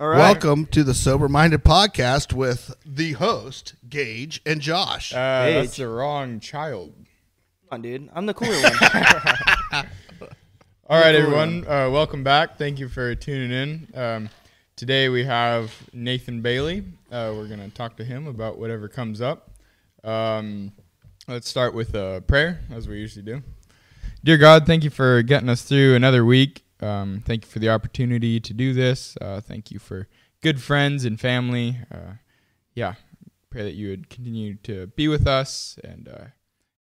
All right. Welcome to the Sober Minded Podcast with the host, Gage and Josh. Uh, that's the wrong child. Come on, dude. I'm the cooler one. All right, everyone. Uh, welcome back. Thank you for tuning in. Um, today we have Nathan Bailey. Uh, we're going to talk to him about whatever comes up. Um, let's start with a prayer, as we usually do. Dear God, thank you for getting us through another week. Um, thank you for the opportunity to do this. Uh, thank you for good friends and family. Uh, yeah, pray that you would continue to be with us and uh,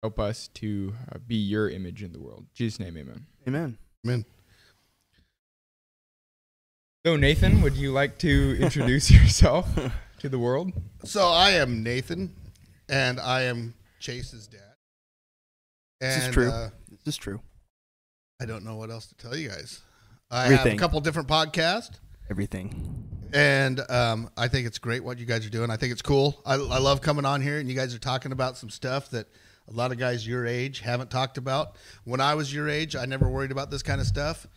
help us to uh, be your image in the world. In Jesus' name, amen. Amen. Amen. So, Nathan, would you like to introduce yourself to the world? So I am Nathan, and I am Chase's dad. And, This is true. Uh, This is true. I don't know what else to tell you guys. I have a couple different podcasts, Everything. and um, I think it's great what you guys are doing. I think it's cool. I, I love coming on here, and you guys are talking about some stuff that a lot of guys your age haven't talked about. When I was your age, I never worried about this kind of stuff.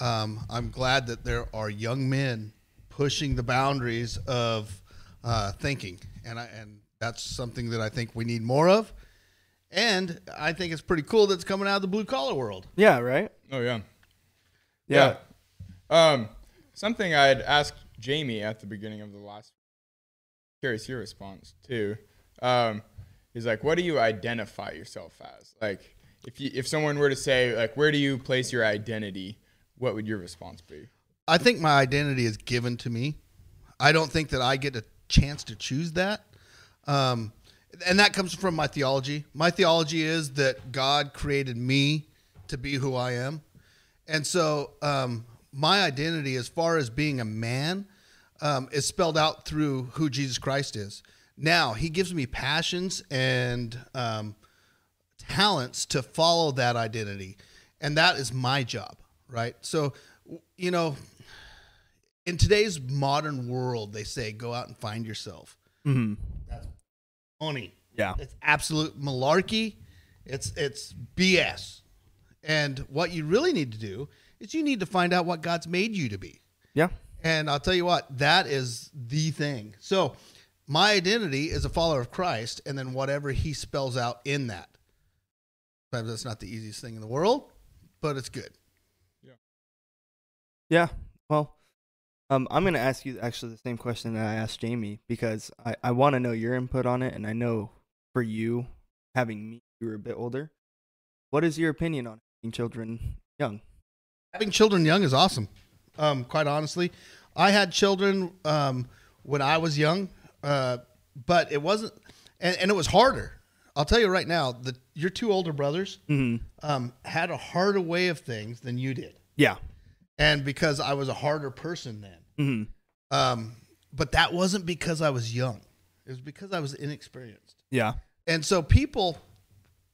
Um, I'm glad that there are young men pushing the boundaries of uh, thinking, and I, and that's something that I think we need more of. And I think it's pretty cool that's coming out of the blue collar world. Yeah, right? Oh, yeah. Yeah. Um, something I'd asked Jamie at the beginning of the last. Curious your response too. Um, is like, what do you identify yourself as? Like, if you if someone were to say like, where do you place your identity? What would your response be? I think my identity is given to me. I don't think that I get a chance to choose that. Um, and that comes from my theology. My theology is that God created me to be who I am. And so um, my identity, as far as being a man, um, is spelled out through who Jesus Christ is. Now, he gives me passions and um, talents to follow that identity. And that is my job, right? So, you know, in today's modern world, they say go out and find yourself. Mm-hmm. Only. Yeah. It's absolute malarkey. It's it's BS. And what you really need to do is you need to find out what God's made you to be. Yeah. And I'll tell you what, that is the thing. So, my identity is a follower of Christ, and then whatever He spells out in that. Sometimes that's not the easiest thing in the world, but it's good. Yeah. Yeah. Well, um, I'm going to ask you actually the same question that I asked Jamie because I, I want to know your input on it. And I know for you, having me, you were a bit older. What is your opinion on having children young? Having children young is awesome. Um, quite honestly, I had children um, when I was young, uh, but it wasn't, and, and it was harder. I'll tell you right now, the your two older brothers Mm-hmm. um, had a harder way of things than you did, Yeah. and because I was a harder person then. Mm-hmm. Um, but that wasn't because I was young. It was because I was inexperienced. Yeah. And so people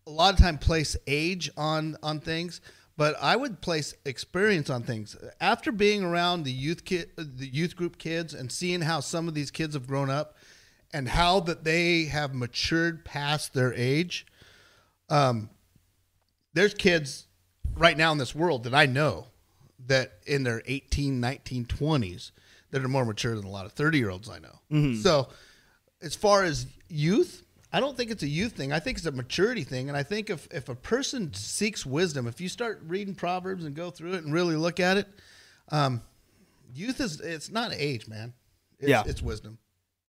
a lot of time place age on on things, but I would place experience on things. After being around the youth kid the youth group kids and seeing how some of these kids have grown up and how that they have matured past their age, um, there's kids right now in this world that I know that in their 18, 19, 20s that are more mature than a lot of 30 year olds I know. So, as far as youth, I don't think it's a youth thing. I think it's a maturity thing. And I think if, if a person seeks wisdom, if you start reading Proverbs and go through it and really look at it, um, youth is, it's not age, man. It's, Yeah. It's wisdom.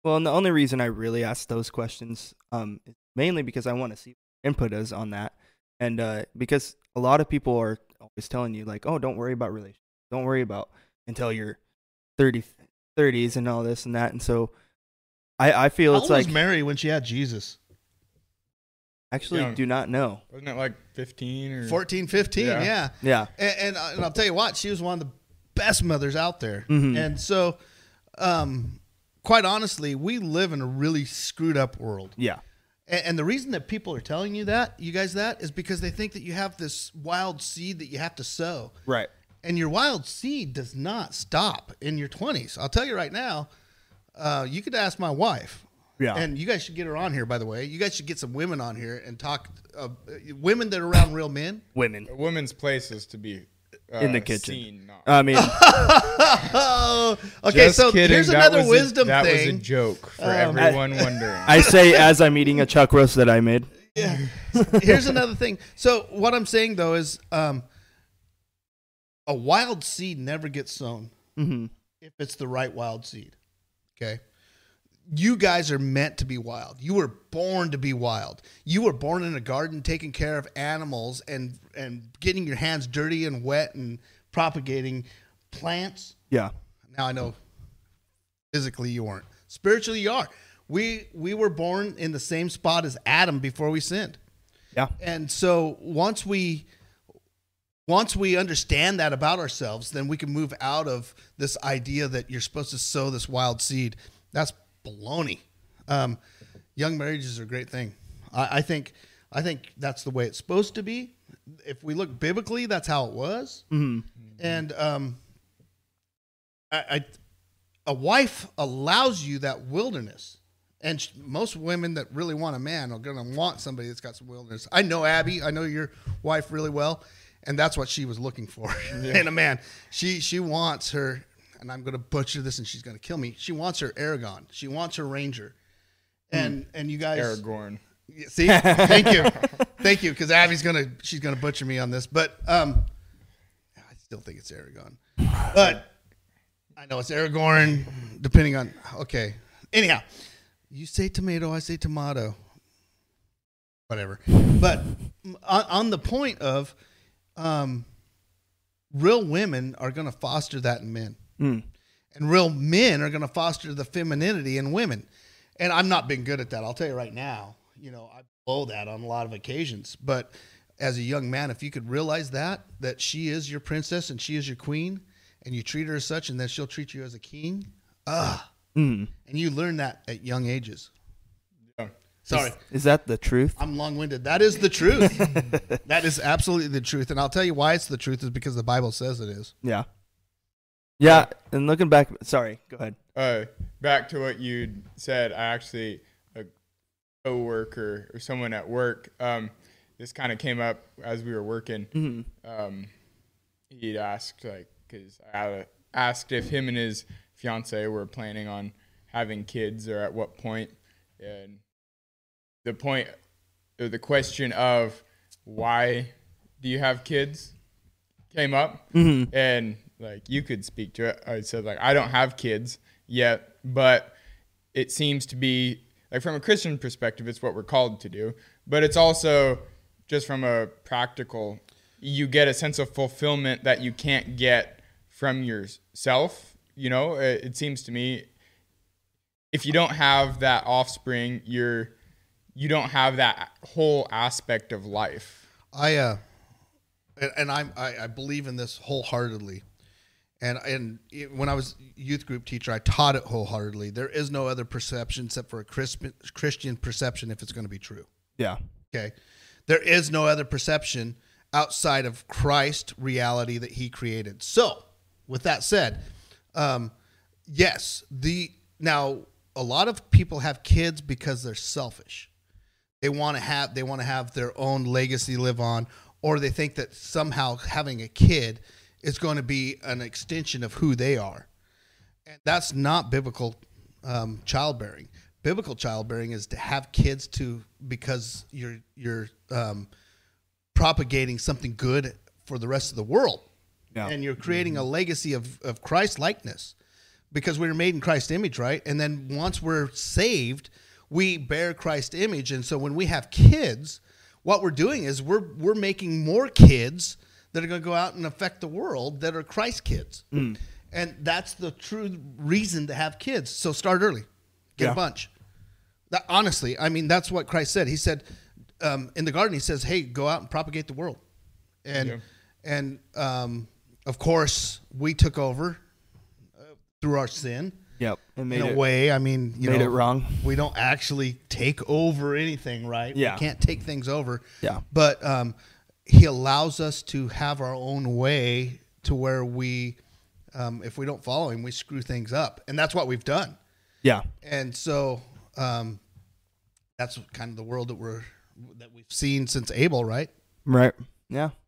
Well, and the only reason I really ask those questions, um, is mainly because I want to see input is on that, and uh, because a lot of people are always telling you like, oh, don't worry about relationships, don't worry about until you're 30, 30s and all this and that, and so I I feel How it's old like was Mary when she had Jesus? actually Young. do not know. Wasn't it like 15 or 14, 15, Yeah. yeah. Yeah, And, and, uh, and I'll tell you what, she was one of the best mothers out there. Mhm. And so, um, quite honestly, we live in a really screwed up world. yeah, And, and the reason that people are telling you that, you guys, that is because they think that you have this wild seed that you have to sow. right. And your wild seed does not stop in your 20s. I'll tell you right now, uh, you could ask my wife. Yeah. And you guys should get her on here, by the way. You guys should get some women on here and talk, uh, women that are around real men. Women. a woman's place is to be uh, In the kitchen. scene, not- I mean, okay. Just so kidding. here's That another was a- wisdom that was a joke for Um, everyone wondering. I say as I'm eating a chuck roast that I made. yeah. Here's another thing. So what I'm saying though is, um, a wild seed never gets sown hmm if it's the right wild seed. Okay. You guys are meant to be wild. You were born to be wild. You were born in a garden taking care of animals and and getting your hands dirty and wet and propagating plants. Yeah. Now I know physically you weren't. Spiritually you are. We we were born in the same spot as Adam before we sinned. Yeah. And so once we once we understand that about ourselves, then we can move out of this idea that you're supposed to sow this wild seed. That's baloney. Um, young marriages are a great thing. I, I think I think that's the way it's supposed to be. If we look biblically, that's how it was. hmm And um, I, I, a wife allows you that wilderness. And sh- most women that really want a man are going to want somebody that's got some wilderness. I know Abby. I know your wife really well, and that's what she was looking for in a man. She she wants her, and I'm going to butcher this, and she's going to kill me. She wants her Aragon. She wants her Ranger, and and you guys Aragorn. See, thank you, thank you, because Abby's gonna she's gonna butcher me on this, but um, I still think it's Aragon, but I know it's Aragorn, depending on okay. Anyhow, you say tomato, I say tomato, whatever. But on, on the point of, um, real women are gonna foster that in men Mm. and real men are going to foster the femininity in women. And I'm not been good at that. I'll tell you right now. You know, I blow that on a lot of occasions. But as a young man, if you could realize that that she is your princess and she is your queen, and you treat her as such, and then she'll treat you as a king, ah, Mm. and you learn that at young ages. Yeah. Sorry, Is that the truth? I'm long winded. That is the truth. that is absolutely the truth. And I'll tell you why it's the truth is because the Bible says it is. Yeah. Yeah. And looking back, sorry, go ahead. Uh, back to what you said, I actually a coworker or someone at work. Um, this kind of came up as we were working. hmm Um, he'd asked like because I asked if him and his fiance were planning on having kids or at what point, and the point or the question of why do you have kids came up hmm and like you could speak to it. I said like i don't have kids yet but it seems to be like from a christian perspective it's what we're called to do. But it's also just from a practical you get a sense of fulfillment that you can't get from yourself you know? It, it seems to me if you don't have that offspring you're you don't have that whole aspect of life. I uh, and, and I'm I, I believe in this wholeheartedly, and and it- when I was youth group teacher, I taught it wholeheartedly. There is no other perception except for a Christian Christian perception if it's going to be true. Yeah. Okay, there is no other perception outside of Christ reality that He created. So, with that said, um, yes, the now a lot of people have kids because they're selfish. They want to have they want to have their own legacy live on, or they think that somehow having a kid is going to be an extension of who they are, and that's not biblical um, childbearing. Biblical childbearing is to have kids to because you're you're um, propagating something good for the rest of the world, Yeah. and you're creating a legacy of of Christ likeness because we were made in Christ's image, right? And then once we're saved, we bear Christ's image, and so when we have kids, what we're doing is we're we're making more kids that are going to go out and affect the world that are Christ kids, and that's the true reason to have kids. So start early, get Yeah. a bunch. That, honestly, I mean that's what Christ said. He said um, in the garden, he says, "Hey, go out and propagate the world," and Yeah. and um, of course we took over uh, through our sin Yep. And made in a it, way. I mean, you made know, it wrong. We don't actually take over anything, right? Yeah. we can't take things over. Yeah. but um, he allows us to have our own way to where we, um, if we don't follow him, we screw things up, and that's what we've done. Yeah. And so um, that's kind of the world that we're that we've seen since Abel, right? Right. Yeah.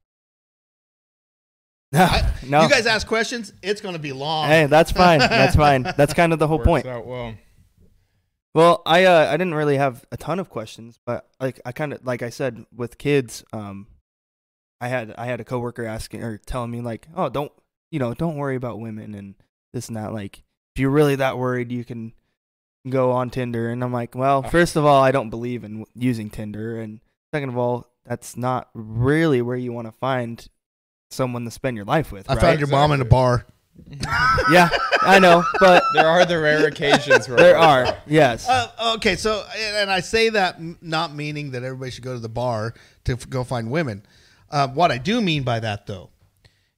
I- no. You guys ask questions, it's going to be long. Hey, that's fine. That's fine. That's kind of the whole Works point. out well. Well, I uh, I didn't really have a ton of questions, but like I kind of like I said with kids, um, I had I had a coworker asking or telling me like, oh, don't you know, don't worry about women and this and that. Like, if you're really that worried, you can go on Tinder. And I'm like, well, first of all, I don't believe in using Tinder, and second of all, that's not really where you want to find someone to spend your life with. I right? found your mom in a bar. yeah, I know, but There are the rare occasions where there are yes. Uh, okay, so and and I say that not meaning that everybody should go to the bar to f- go find women. Uh, what I do mean by that, though,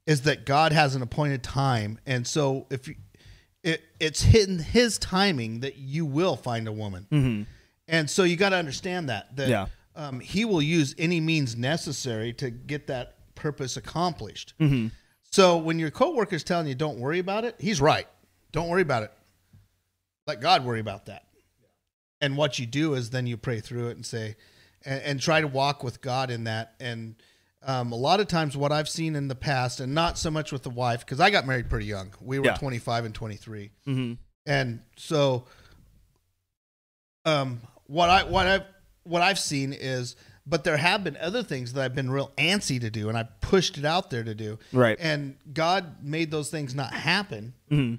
is that God has an appointed time, and so if you, it, it's hidden His timing that you will find a woman, hmm and so you got to understand that that Yeah. um, He will use any means necessary to get that purpose accomplished. hmm So when your coworker's telling you don't worry about it, he's right. Don't worry about it. Let God worry about that. And what you do is then you pray through it and say, and, and try to walk with God in that. And um, a lot of times, what I've seen in the past, and not so much with the wife, because I got married pretty young. We were Yeah. 25 and 23 hmm and so um what i what i've what i've seen is but there have been other things that i've been real antsy to do and i pushed it out there to do Right. and god made those things not happen hmm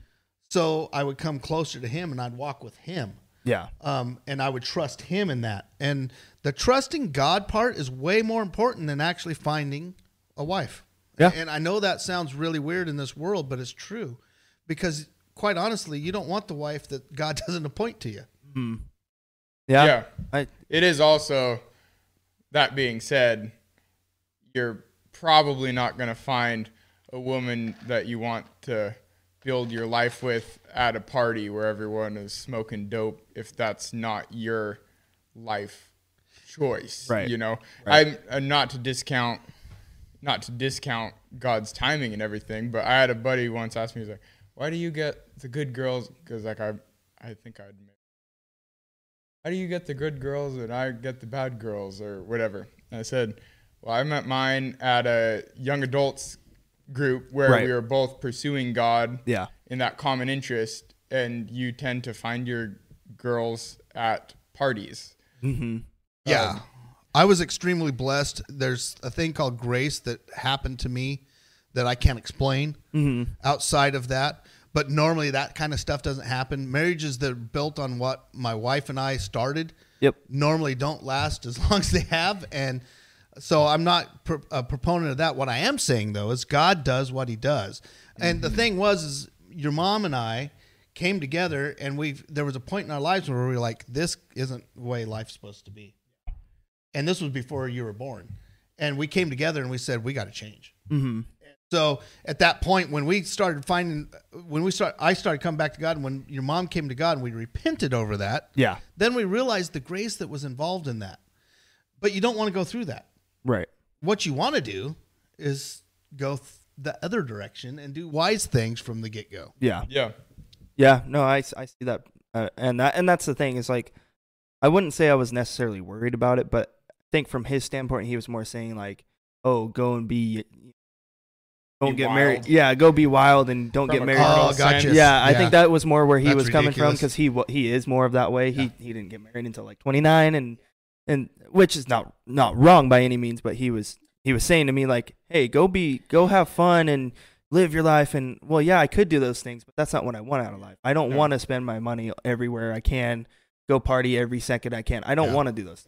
so i would come closer to him and i'd walk with him Yeah. um, and I would trust Him in that. And the trusting God part is way more important than actually finding a wife. Yeah. And I know that sounds really weird in this world, but it's true, because quite honestly, you don't want the wife that God doesn't appoint to you. Yeah. yeah. I, It is also, that being said, you're probably not going to find a woman that you want to build your life with at a party where everyone is smoking dope if that's not your life choice. Right. You know, Right. I'm uh, not to discount, not to discount God's timing and everything, but I had a buddy once ask me, he's like, why do you get the good girls? Because like I, I think I'd admit how do you get the good girls and I get the bad girls or whatever? And I said, well, I met mine at a young adults group where Right. we were both pursuing God yeah. in that common interest, and you tend to find your girls at parties. hmm Yeah. Um, I was extremely blessed. There's a thing called grace that happened to me that I can't explain hmm outside of that. But normally that kind of stuff doesn't happen. Marriages that are built on what my wife and I started Yep. normally don't last as long as they have. And so I'm not pro- a proponent of that. What I am saying though is God does what He does. And the thing was, is your mom and I came together, and we there was a point in our lives where we were like, this isn't the way life's supposed to be. And this was before you were born. And we came together and we said, we got to change. hmm So at that point, when we started finding, when we start, I started coming back to God, and when your mom came to God, and we repented over that, Yeah. then we realized the grace that was involved in that. But you don't want to go through that. Right. What you want to do is go th- the other direction and do wise things from the get go. Yeah. Yeah. Yeah. No, I, I see that. Uh, and that, and that's the thing is like, I wouldn't say I was necessarily worried about it, but I think from his standpoint, he was more saying like, oh, go and be, don't Be get married. Yeah. Go be wild and don't From get married. Oh, gotcha. sense. Yeah, I think that was more where he That's was coming from because he wa- he is more of that way. He he didn't get married until like 29, and and which is not not wrong by any means, but he was he was saying to me like, hey, go be go have fun and live your life. And well, yeah, I could do those things, but that's not what I want out of life. I don't No. want to spend my money everywhere I can, go party every second I can. I don't Yeah. want to do those. Things.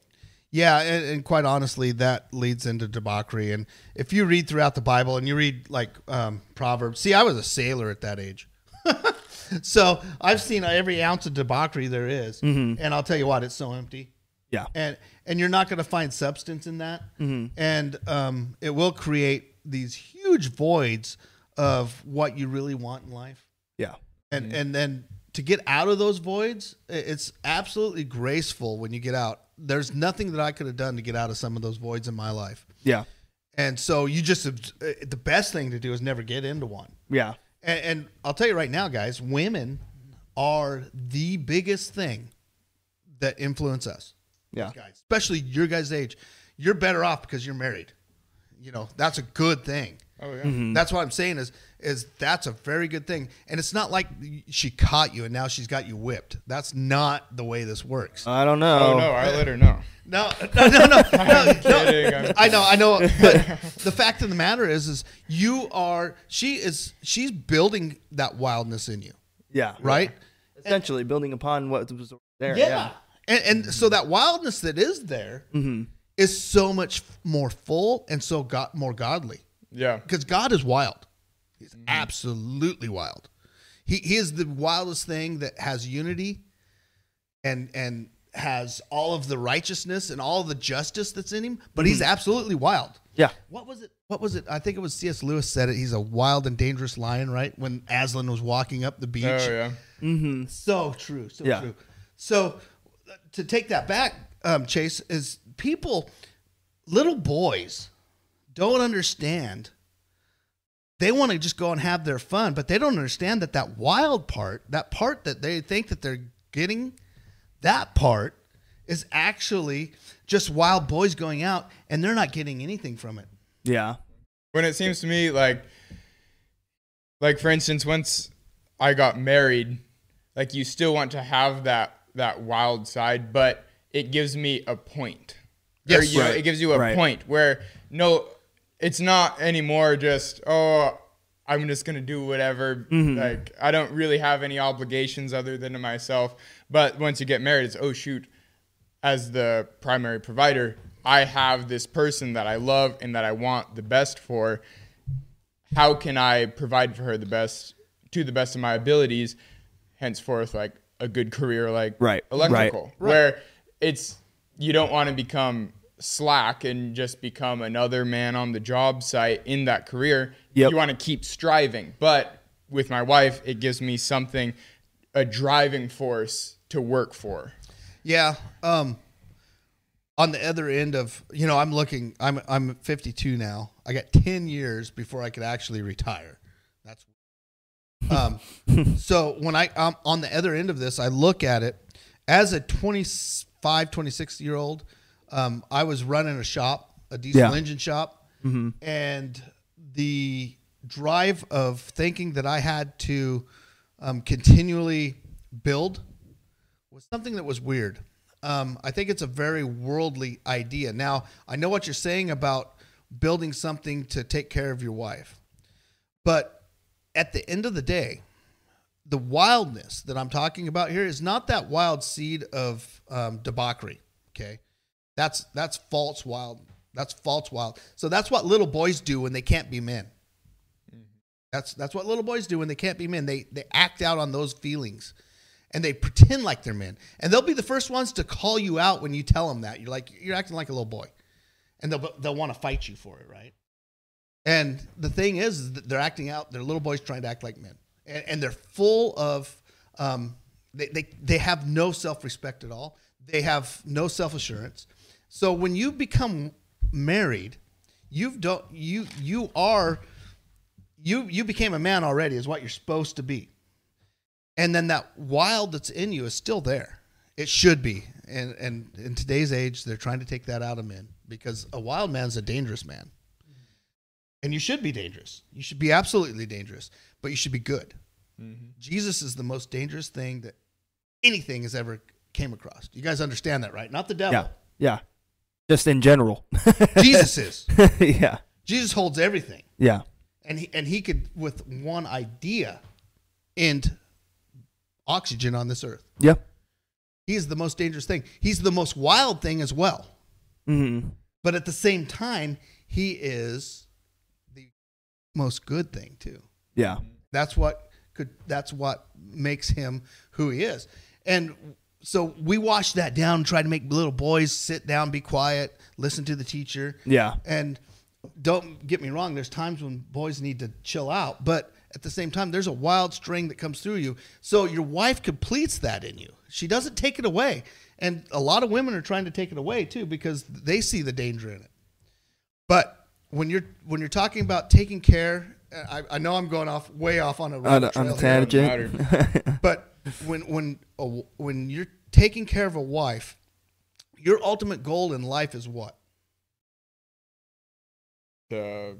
Yeah, and, and quite honestly, that leads into debauchery. And if you read throughout the Bible and you read like um, Proverbs, see, I was a sailor at that age. so I've seen every ounce of debauchery there is. Mhm. And I'll tell you what, it's so empty. Yeah. and and you're not going to find substance in that Mhm. and um, it will create these huge voids of what you really want in life Yeah. and and then to get out of those voids it's absolutely graceful when you get out there's nothing that i could have done to get out of some of those voids in my life Yeah. and so you just uh, the best thing to do is never get into one Yeah. and, and I'll tell you right now, guys, women are the biggest thing that influence us. Yeah. guys, especially your guys' age. You're better off because you're married. You know that's a good thing. Oh yeah. Mhm. That's what I'm saying is is that's a very good thing. And it's not like she caught you and now she's got you whipped. That's not the way this works. I don't know. Oh no, I let her know. No, no, no, no. no, kidding, no. I'm- I know, I know. But the fact of the matter is, is you are. She is. She's building that wildness in you, Yeah. right? Essentially building upon what was there. And, and so that wildness that is there is Mm-hmm. so much more full and so got more godly. Yeah. because God is wild. He's absolutely wild. He, he is the wildest thing that has unity and and has all of the righteousness and all the justice that's in him, but he's absolutely wild. Yeah. What was it? What was it? I think it was C.S. Lewis said it. He's a wild and dangerous lion, right? When Aslan was walking up the beach. Oh yeah. Mm-hmm. So true. So Yeah. true. So to take that back, um, Chase, is people, little boys, don't understand. They want to just go and have their fun, but they don't understand that that wild part, that part that they think that they're getting, that part is actually just wild boys going out and they're not getting anything from it. Yeah. when it seems to me like like for instance once i got married like you still want to have that that wild side but it gives me a point Yes. you Right. it gives you a Right. point where no it's not anymore just oh i'm just gonna do whatever mm-hmm. like i don't really have any obligations other than to myself but once you get married it's oh shoot as the primary provider, I have this person that I love and that I want the best for. How can I provide for her the best to the best of my abilities? Henceforth, like a good career like Right, electrical, where it's you don't want to become slack and just become another man on the job site in that career. Yep. You want to keep striving, but with my wife, it gives me something, a driving force to work for. Yeah. Um, on the other end of you know, I'm looking. I'm I'm 52 now. I got 10 years before I could actually retire. Um. so when I I'm on the other end of this, I look at it as a 25, 26 year old. Um, I was running a shop, a diesel Yeah. engine shop, and the drive of thinking that I had to um, continually build was something that was weird. Um, I think it's a very worldly idea. Now, I know what you're saying about building something to take care of your wife, but at the end of the day, the wildness that I'm talking about here is not that wild seed of um, debauchery. Okay, that's that's false wild. That's false wild. So that's what little boys do when they can't be men. That's that's what little boys do when they can't be men. They they act out on those feelings, and they pretend like they're men. And they'll be the first ones to call you out when you tell them that you're like you're acting like a little boy, and they'll they'll want to fight you for it, right? And the thing is, is they're acting out. They're little boys trying to act like men, and, and they're full of. Um, they, they they have no self respect at all. They have no self assurance. So when you become married, you've don't you you are you you became a man already is what you're supposed to be and then that wild that's in you is still there it should be and and in today's age they're trying to take that out of men because a wild man's a dangerous man and you should be dangerous you should be absolutely dangerous but you should be good jesus is the most dangerous thing that anything has ever came across you guys understand that right not the devil Yeah. Yeah. Just in general. jesus is yeah. jesus holds everything Yeah. and he and he could with one idea end oxygen on this earth. Yeah. He is the most dangerous thing. He's the most wild thing as well. Mm-hmm. But at the same time, he is most good thing too. Yeah. That's what could that's what makes him who he is. And so we wash that down, try to make little boys sit down, be quiet, listen to the teacher. Yeah. And don't get me wrong, there's times when boys need to chill out, but at the same time, there's a wild string that comes through you. So your wife completes that in you. She doesn't take it away. And a lot of women are trying to take it away too because they see the danger in it. But when you're when you're talking about taking care, I, I know I'm going off way off on a On rabbit a, on a trail here, tangent. but when when a, when you're taking care of a wife, your ultimate goal in life is what? to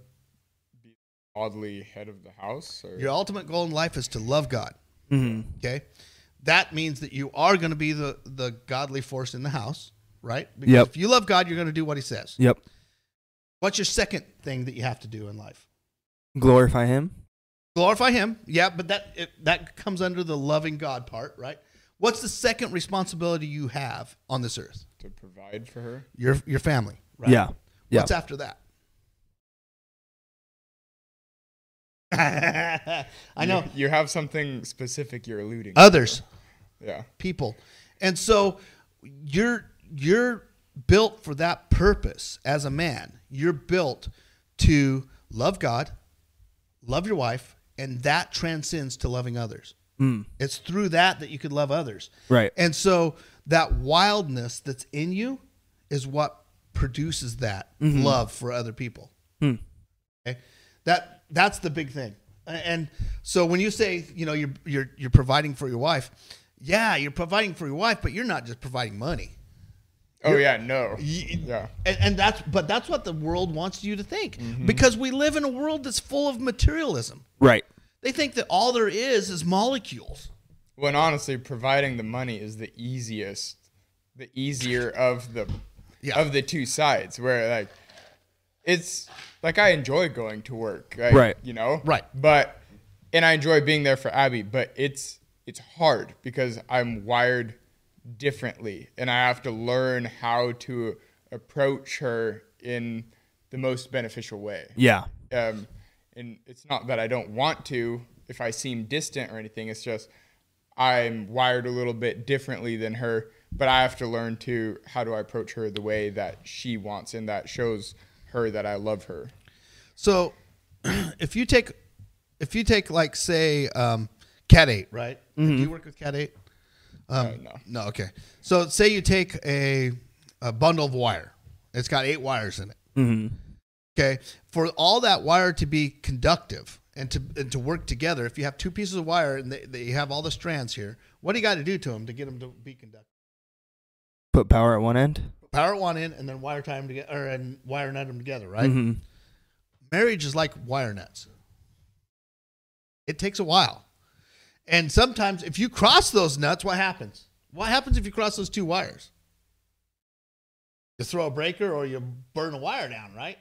be godly head of the house? Or? Your ultimate goal in life is to love God. Mm-hmm. Okay, that means that you are going to be the the godly force in the house, right? Because Yep. if you love God, you're going to do what He says. Yep. What's your second thing that you have to do in life? Glorify Him. Glorify Him. Yeah, but that it, that comes under the loving God part, right? What's the second responsibility you have on this earth? to provide for her. Your your family, right? Yeah. Yeah. What's after that? I know You, you have something specific you're alluding. others. To. Yeah. people. And so you're you're built for that purpose as a man. You're built to love God, love your wife, and that transcends to loving others. Mm. It's through that that you could love others. Right. And so that wildness that's in you is what produces that love for other people. Hmm. Okay? That that's the big thing. And so when you say, you know, you're you're you're providing for your wife, yeah, you're providing for your wife, but you're not just providing money. Oh yeah, no. Y- Yeah. And, and that's but that's what the world wants you to think mm-hmm. because we live in a world that's full of materialism. Right. They think that all there is is molecules. When honestly, providing the money is the easiest, the easier of the Yeah. of the two sides. Where like, it's like I enjoy going to work, like, Right. You know, Right. But and I enjoy being there for Abby, but it's it's hard because I'm wired differently, and I have to learn how to approach her in the most beneficial way Yeah. um, and it's not that I don't want to if I seem distant or anything. It's just I'm wired a little bit differently than her, but I have to learn to how do I approach her the way that she wants and that shows her that I love her. So if you take if you take like say um, Cat Eight, right? Do you work with Cat Eight? Um, Uh, no. No, okay. So say you take a a bundle of wire. It's got eight wires in it. Mm-hmm. Okay. For all that wire to be conductive and to and to work together, if you have two pieces of wire and they, they have all the strands here, what do you got to do to them to get them to be conductive? Put power at one end. Power at one in and then wire tie them together, or and wire net them together, right? Mm-hmm. Marriage is like wire nets. It takes a while, and sometimes if you cross those nuts, what happens? What happens if you cross those two wires? You throw a breaker or you burn a wire down, right?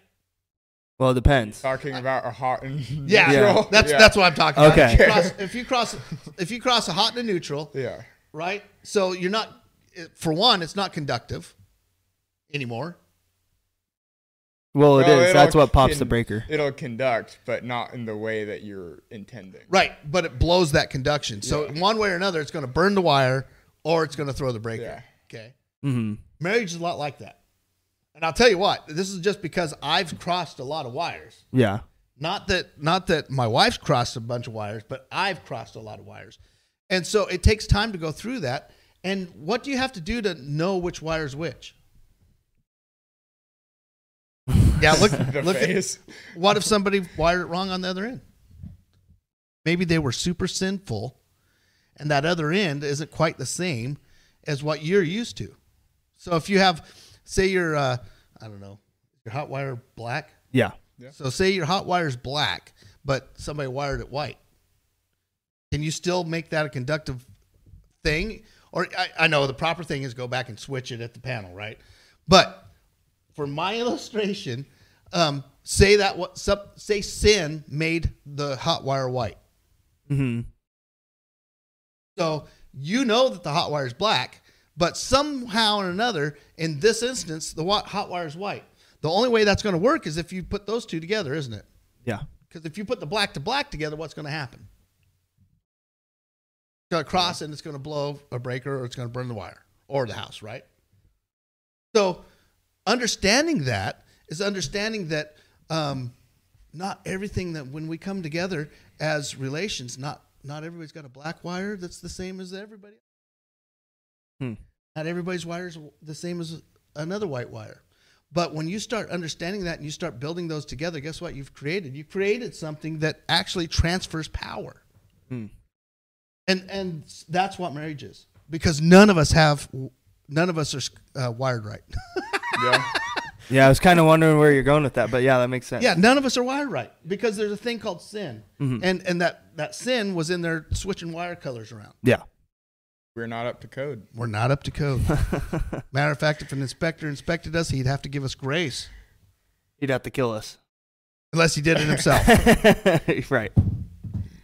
Well, it depends. Talking about a hot and Yeah, neutral. that's yeah. that's what I'm talking about. Okay. If you, cross, if you cross if you cross a hot and a neutral, yeah. right? So you're not for one, it's not conductive anymore. Well, it Well, is. That's what pops the breaker. It'll conduct, but not in the way that you're intending. Right, but it blows that conduction. So Yeah. one way or another, it's going to burn the wire or it's going to throw the breaker. Yeah. Okay. Mm-hmm. Marriage is a lot like that. And I'll tell you what, this is just because I've crossed a lot of wires. Yeah. Not that not that my wife's crossed a bunch of wires, but I've crossed a lot of wires. And so it takes time to go through that. And what do you have to do to know which wire's which? Yeah, look The look at face. what if somebody wired it wrong on the other end? Maybe they were super sinful, and that other end isn't quite the same as what you're used to. So if you have, say, your, uh, I don't know, your hot wire black. Yeah. So say your hot wire's black, but somebody wired it white. Can you still make that a conductive thing? Or I, I know the proper thing is go back and switch it at the panel, right? But for my illustration, um, say that what say sin made the hot wire white. Mm-hmm. So you know that the hot wire is black, but somehow or another, in this instance, the hot wire is white. The only way that's going to work is if you put those two together, isn't it? Yeah. Because if you put the black to black together, what's going to happen? It's going to cross and it's going to blow a breaker or it's going to burn the wire or the house, right? So, understanding that is understanding that um, not everything that when we come together as relations, not not everybody's got a black wire that's the same as everybody. Hmm. Not everybody's wire is the same as another white wire. But when you start understanding that and you start building those together, guess what you've created? You created something that actually transfers power. Hmm. And and that's what marriage is. Because none of us have none of us are uh, wired right. Yeah. Yeah, I was kind of wondering where you're going with that, but yeah, that makes sense. Yeah, none of us are wired right because there's a thing called sin, Mm-hmm. and and that that sin was in there switching wire colors around. Yeah. We're not up to code. We're not up to code. Matter of fact, if an inspector inspected us, he'd have to give us grace, He'd have to kill us. unless he did it himself. right.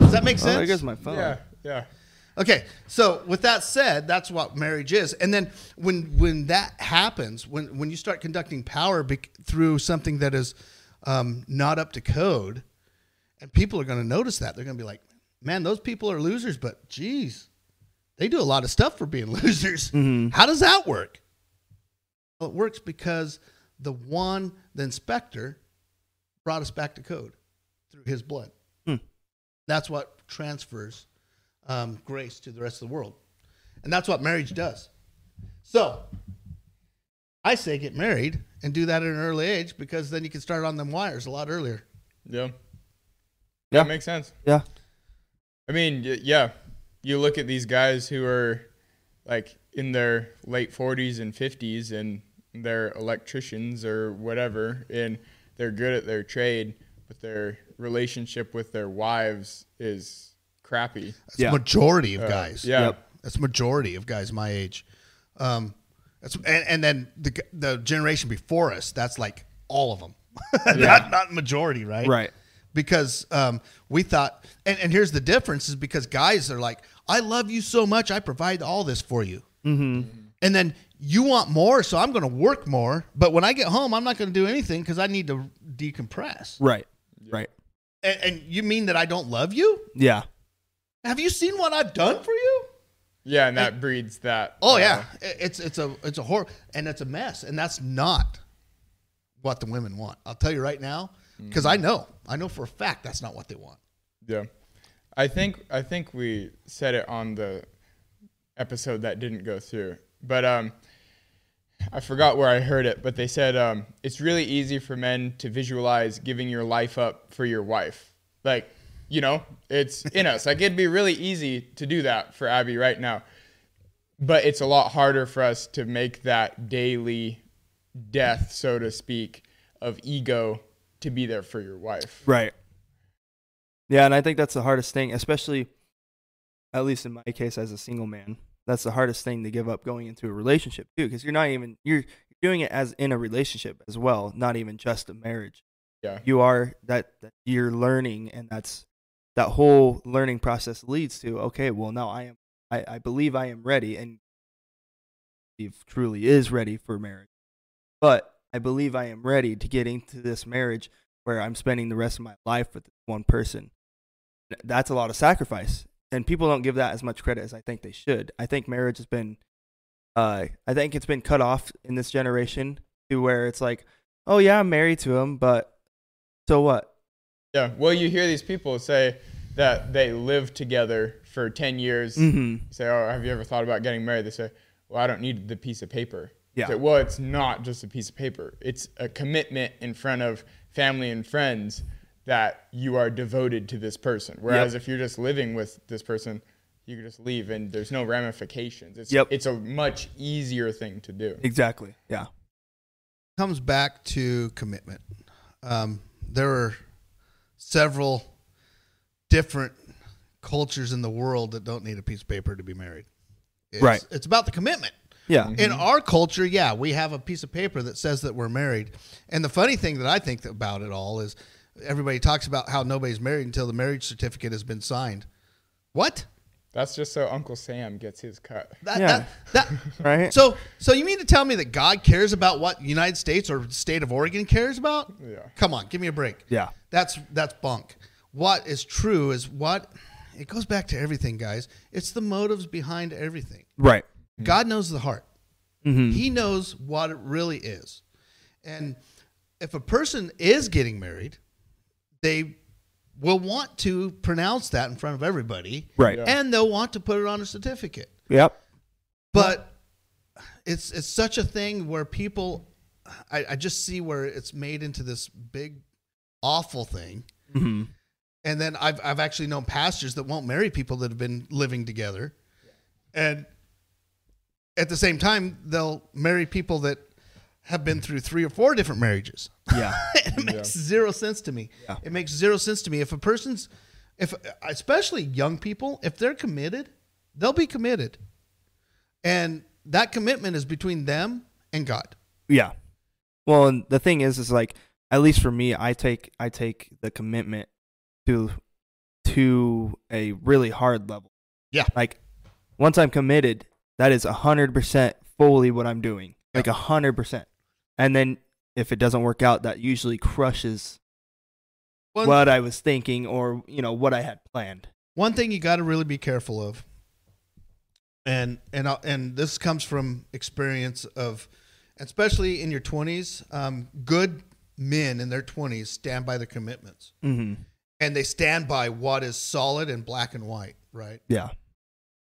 Does that make sense? Oh, sense? there goes my phone. Yeah, yeah. Okay, so with that said, that's what marriage is. And then when when that happens, when when you start conducting power bec- through something that is um, not up to code, and people are going to notice that they're going to be like, "Man, those people are losers," but geez, they do a lot of stuff for being losers. How does that work? Well, it works because the one, the inspector, brought us back to code through his blood. Hmm. That's what transfers um, grace to the rest of the world. And that's what marriage does. So I say get married and do that at an early age because then you can start on them wires a lot earlier. Yeah. Yeah. That makes sense. Yeah. I mean, yeah. You look at these guys who are like in their late 40s and 50s and they're electricians or whatever and they're good at their trade, but their relationship with their wives is crappy. That's Yeah. majority of Uh, guys. Yeah. Yep. That's majority of guys my age. Um, that's and, and then the the generation before us. That's like all of them, not not majority, right? Right. Because um, we thought, and, and here's the difference: is because guys are like, "I love you so much, I provide all this for you," Mm-hmm. and then you want more, so I'm going to work more. But when I get home, I'm not going to do anything because I need to decompress. Right. Right. And, and you mean that I don't love you? Yeah. Have you seen what I've done for you? Yeah, and that breeds that. Oh uh, yeah, it's it's a it's a horror and it's a mess, and that's not what the women want. I'll tell you right now because I know I know for a fact that's not what they want. Yeah. I think I think we said it on the episode that didn't go through. But um I forgot where I heard it, but they said um it's really easy for men to visualize giving your life up for your wife. Like, you know, it's in us. Like it'd be really easy to do that for Abby right now. But it's a lot harder for us to make that daily death, so to speak, of ego to be there for your wife. Right. Yeah, and I think that's the hardest thing, especially at least in my case as a single man. That's the hardest thing to give up going into a relationship too, because you're not even you're doing it as in a relationship as well, not even just a marriage. Yeah. You are that, that you're learning, and that's that whole learning process leads to okay, well now I am I, I believe I am ready, and believe truly is ready for marriage, but I believe I am ready to get into this marriage where I'm spending the rest of my life with one person. That's a lot of sacrifice, and people don't give that as much credit as I think they should. I think marriage has been, uh, I think it's been cut off in this generation to where it's like, oh yeah, I'm married to him, but so what? Yeah. Well, you hear these people say that they live together for 10 years. Mm-hmm. Say, oh, have you ever thought about getting married? They say, well, I don't need the piece of paper. Yeah. Say, well, it's not just a piece of paper. It's a commitment in front of family and friends that you are devoted to this person. Whereas if you're just living with this person, you can just leave and there's no ramifications. It's, Yep. it's a much easier thing to do. Exactly. Yeah. Comes back to commitment. Um, there are several different cultures in the world that don't need a piece of paper to be married. It's, Right. It's about the commitment. Yeah. In mm-hmm. our culture, yeah, we have a piece of paper that says that we're married. And the funny thing that I think about it all is everybody talks about how nobody's married until the marriage certificate has been signed. What? That's just so Uncle Sam gets his cut. That, Yeah. that, that, Right. so, so you mean to tell me that God cares about what United States or state of Oregon cares about? Yeah. Come on, give me a break. Yeah. That's that's bunk. What is true is what it goes back to everything, guys. It's the motives behind everything. Right. God knows the heart. Mm-hmm. He knows what it really is. And if a person is getting married, they will want to pronounce that in front of everybody. Right. Yeah. And they'll want to put it on a certificate. Yep. But it's it's such a thing where people I, I just see where it's made into this big awful thing. Mm-hmm. And then I've I've actually known pastors that won't marry people that have been living together. And at the same time, they'll marry people that have been through three or four different marriages. Yeah. it makes zero sense to me. Yeah. It makes zero sense to me. If a person's, if especially young people, if they're committed, they'll be committed, and that commitment is between them and God. Yeah. Well, and the thing is, is like at least for me, I take I take the commitment to to a really hard level. Yeah. Like once I'm committed, that is a hundred percent fully what I'm doing. Like a hundred percent. And then if it doesn't work out, that usually crushes One, what I was thinking or you know what I had planned. one thing you got to really be careful of, and and I'll- and this comes from experience of, especially in your twenties, um, good men in their twenties stand by their commitments. Mm-hmm. and they stand by what is solid and black and white, right? Yeah.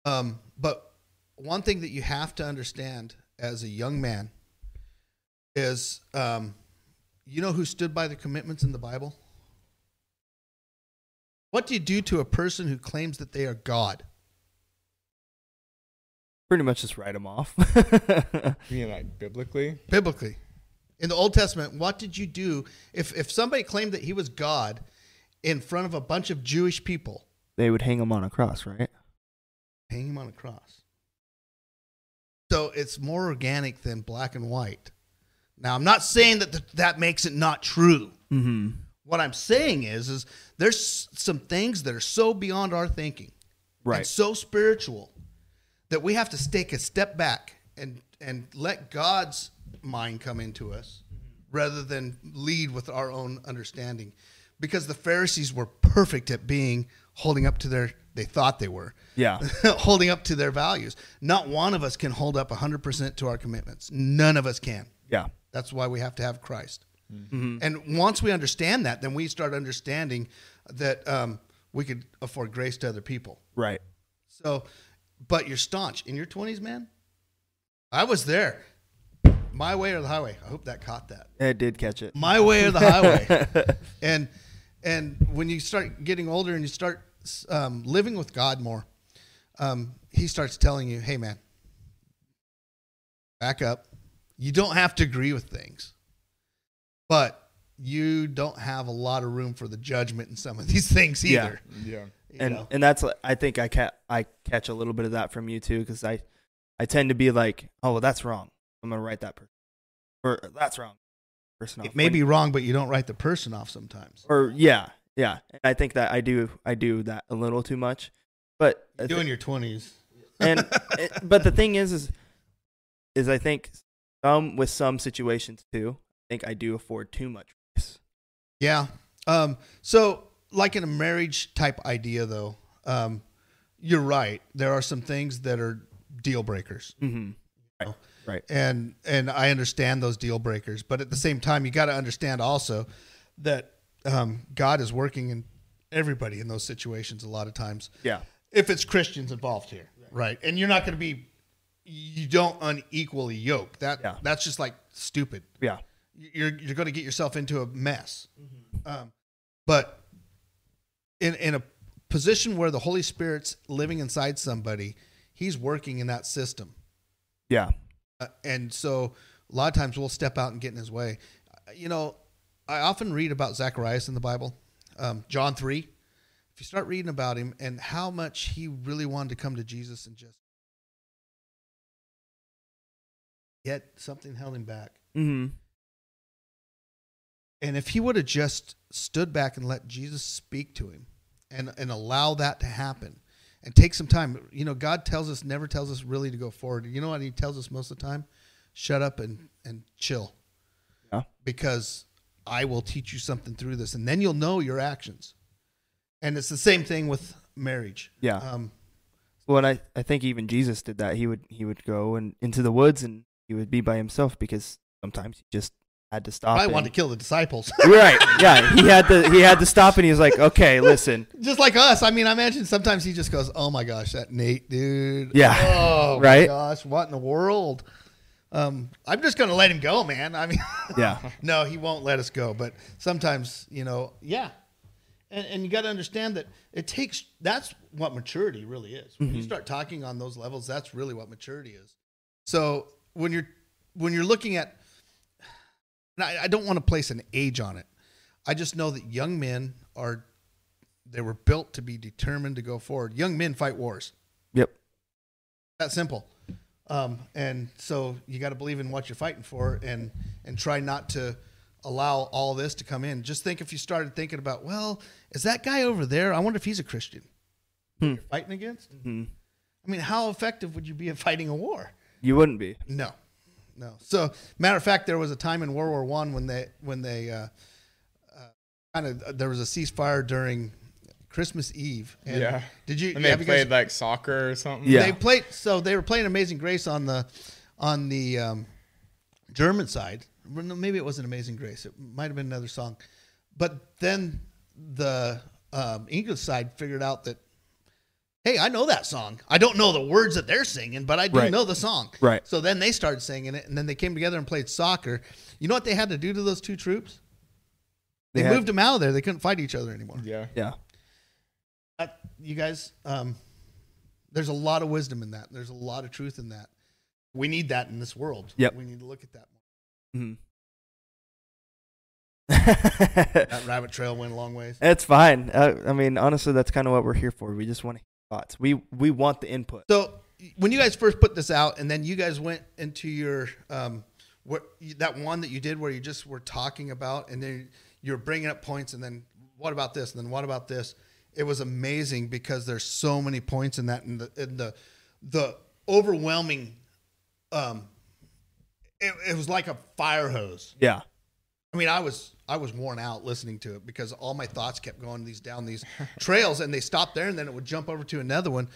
Um, but one thing that you have to understand as a young man is, um, you know who stood by the commitments in the Bible? What do you do to a person who claims that they are God? Pretty much just write them off. Being like biblically. Biblically, in the Old Testament, what did you do if if somebody claimed that he was God in front of a bunch of Jewish people? they would hang him on a cross, right? hang him on a cross. So it's more organic than black and white. Now, I'm not saying that th- that makes it not true. Mm-hmm. What I'm saying is, is there's some things that are so beyond our thinking, and Right. so spiritual, that we have to take a step back and and let God's mind come into us, rather than lead with our own understanding, because the Pharisees were perfect at being holding up to their they thought they were Yeah. holding up to their values. Not one of us can hold up 100% to our commitments. None of us can. Yeah. That's why we have to have Christ. Mm-hmm. And once we understand that, then we start understanding that um, we could afford grace to other people. Right. So, but you're staunch in your 20s, man. I was there. My way or the highway. I hope that caught that. It did catch it. My way or the highway. and and when you start getting older and you start um, living with God more, um, He starts telling you, "Hey, man, back up. You don't have to agree with things, but you don't have a lot of room for the judgment in some of these things either." Yeah. You and know? and that's I think I ca- I catch a little bit of that from you too because I I tend to be like oh well that's wrong I'm gonna write that person or that's wrong person off it may When- be wrong, but you don't write the person off sometimes. or yeah yeah and I think that I do I do that a little too much but I You thi- do in your 20s. and it, but the thing is is is I think some with some situations too I think I do afford too much grace. Yeah. Um, so, like in a marriage type idea, though, um, you're right. There are some things that are deal breakers, Mm-hmm. Right. Right. and and I understand those deal breakers. But at the same time, you got to understand also that um, God is working in everybody in those situations. A lot of times, Yeah. if it's Christians involved here, right? And you're not going to be, you don't unequally yoke. That Yeah. that's just like stupid Yeah. you're you're going to get yourself into a mess. Um, but in in a position where the Holy Spirit's living inside somebody, He's working in that system, Yeah. uh, and so a lot of times we'll step out and get in His way. Uh, You know, I often read about Zacharias in the Bible, um, John three. If you start reading about him and how much he really wanted to come to Jesus and just yet something held him back. Mm-hmm. And if he would have just stood back and let Jesus speak to him and, and allow that to happen and take some time, you know, God tells us, never tells us really to go forward. You know what he tells us most of the time? Shut up and, and chill Yeah. because I will teach you something through this. And then you'll know your actions. And it's the same thing with marriage. Yeah. Um, Well, and I, I think even Jesus did that. He would he would go and into the woods and he would be by himself because sometimes he just had to stop. I wanted to kill the disciples. right. Yeah. He had to he had to stop and he was like, okay, listen. just like us. I mean, I imagine sometimes he just goes, "Oh my gosh, that Nate dude." Yeah. Oh my Right? gosh, what in the world? Um, I'm just gonna let him go, man. I mean, Yeah. no, he won't let us go. But sometimes, you know, yeah. And, and you got to understand that it takes. That's what maturity really is. When you Mhm. start talking on those levels, that's really what maturity is. So when you're when you're looking at I, I don't want to place an age on it. I just know that young men are they were built to be determined to go forward. Young men fight wars. Yep. That simple. Um, and so you got to believe in what you're fighting for, and and try not to allow all this to come in. Just think if you started thinking about, well, is that guy over there? I wonder if he's a Christian. Hmm. You're fighting against. hmm I mean, how effective would you be at fighting a war? You wouldn't be. No, no. So, matter of fact, there was a time in World War One when they when they uh, uh, kind of there was a ceasefire during Christmas Eve. And Yeah. Did you? And they have you played guys, like soccer or something. Yeah. They played. So they were playing Amazing Grace on the on the um, German side. Maybe it wasn't Amazing Grace. It might have been another song. But then the um, English side figured out that. Hey, I know that song. I don't know the words that they're singing, but I do Right. know the song. Right. So then they started singing it, and then they came together and played soccer. You know what they had to do to those two troops? They, They had- moved them out of there. They couldn't fight each other anymore. Yeah. Yeah. That- you guys, um, there's a lot of wisdom in that. There's a lot of truth in that. We need that in this world. Yep. We need to look at that. more. Mhm. That rabbit trail went a long ways. it's fine. Uh, I mean, honestly, that's kind of what we're here for. We just want to hear thoughts. We we want the input. So when you guys first put this out, and then you guys went into your um, what that one that you did where you just were talking about, and then you're bringing up points, and then what about this, and then what about this? It was amazing because there's so many points in that, and the in the the overwhelming. Um, it, it was like a fire hose. Yeah. I mean, I was I was worn out listening to it because all my thoughts kept going these down these trails, and they stopped there, and then it would jump over to another one,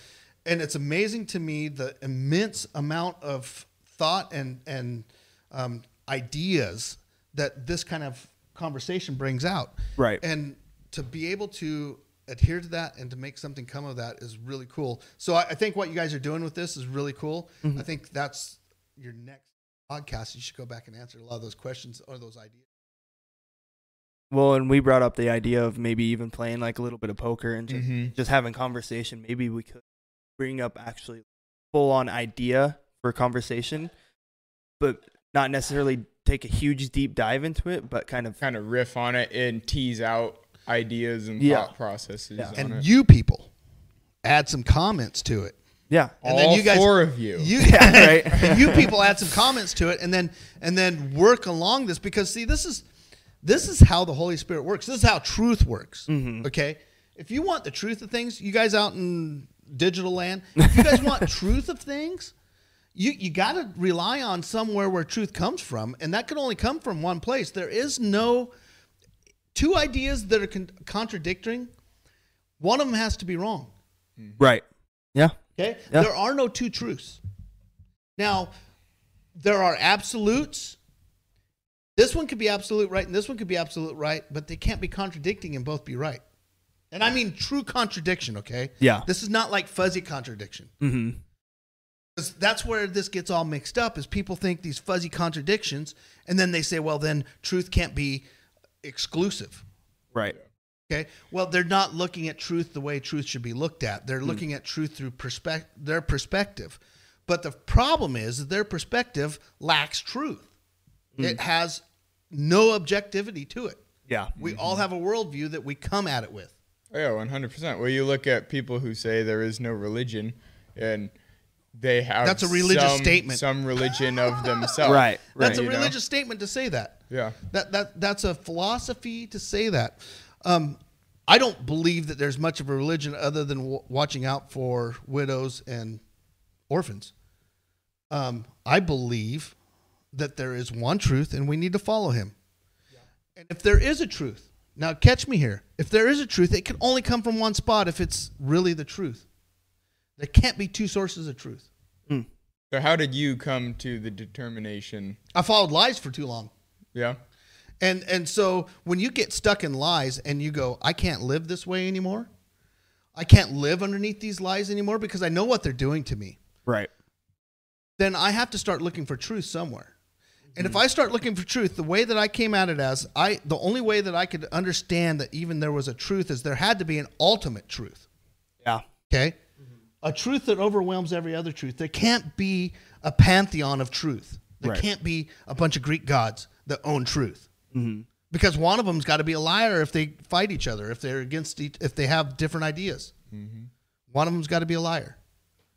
and it's amazing to me the immense amount of thought and and um, ideas that this kind of conversation brings out. Right. And to be able to adhere to that and to make something come of that is really cool. So I, I think what you guys are doing with this is really cool. I think that's your next podcast. You should go back and answer a lot of those questions or those ideas. Well, and we brought up the idea of maybe even playing like a little bit of poker and just, Mhm. just having conversation. Maybe we could bring up actually full on idea for conversation, but not necessarily take a huge deep dive into it, but kind of Kind of riff on it and tease out ideas and Yeah. thought processes Yeah. on and it. you people add some comments to it. yeah, and All then you guys- four of you. You Yeah, right. and you people add some comments to it, and then and then work along this because see, this is this is how the Holy Spirit works. This is how truth works. Mhm. Okay, if you want the truth of things, you guys out in digital land, if you guys want truth of things. You, you got to rely on somewhere where truth comes from, and that can only come from one place. There is no two ideas that are con- contradicting. One of them has to be wrong. right. Yeah. Okay? Yeah. There are no two truths. Now, there are absolutes. This one could be absolute right, and this one could be absolute right, but they can't be contradicting and both be right. And I mean true contradiction, okay? Yeah. This is not like fuzzy contradiction. hmm 'Cause That's where this gets all mixed up is people think these fuzzy contradictions, and then they say, well, then truth can't be exclusive. Right. Okay. Well, they're not looking at truth the way truth should be looked at. They're looking at truth through perspec- their perspective. But the problem is that their perspective lacks truth. It has no objectivity to it. Yeah. We all have a worldview that we come at it with. Oh, Yeah, one hundred percent. Well, you look at people who say there is no religion, and they have That's a religious some- statement. Some religion of themselves. Right. That's a you know? religious statement to say that. Yeah. That that that's a philosophy to say that. Um, I don't believe that there's much of a religion other than w- watching out for widows and orphans. Um, I believe that there is one truth and we need to follow him. And if there is a truth, now catch me here. If there is a truth, it can only come from one spot if it's really the truth. There can't be two sources of truth. Hmm. So how did you come to the determination? I followed lies for too long. Yeah. And and so when you get stuck in lies and you go, I can't live this way anymore. I can't live underneath these lies anymore because I know what they're doing to me. Right. Then I have to start looking for truth somewhere. And if mm. I start looking for truth, the way that I came at it as I the only way that I could understand that even there was a truth is there had to be an ultimate truth. Yeah. Okay? Mm-hmm. A truth that overwhelms every other truth. There can't be a pantheon of truth. There Right. can't be a bunch of Greek gods that own truth. Mhm. Because one of them's got to be a liar if they fight each other, if they're against each, if they have different ideas. Mm-hmm. One of them's got to be a liar.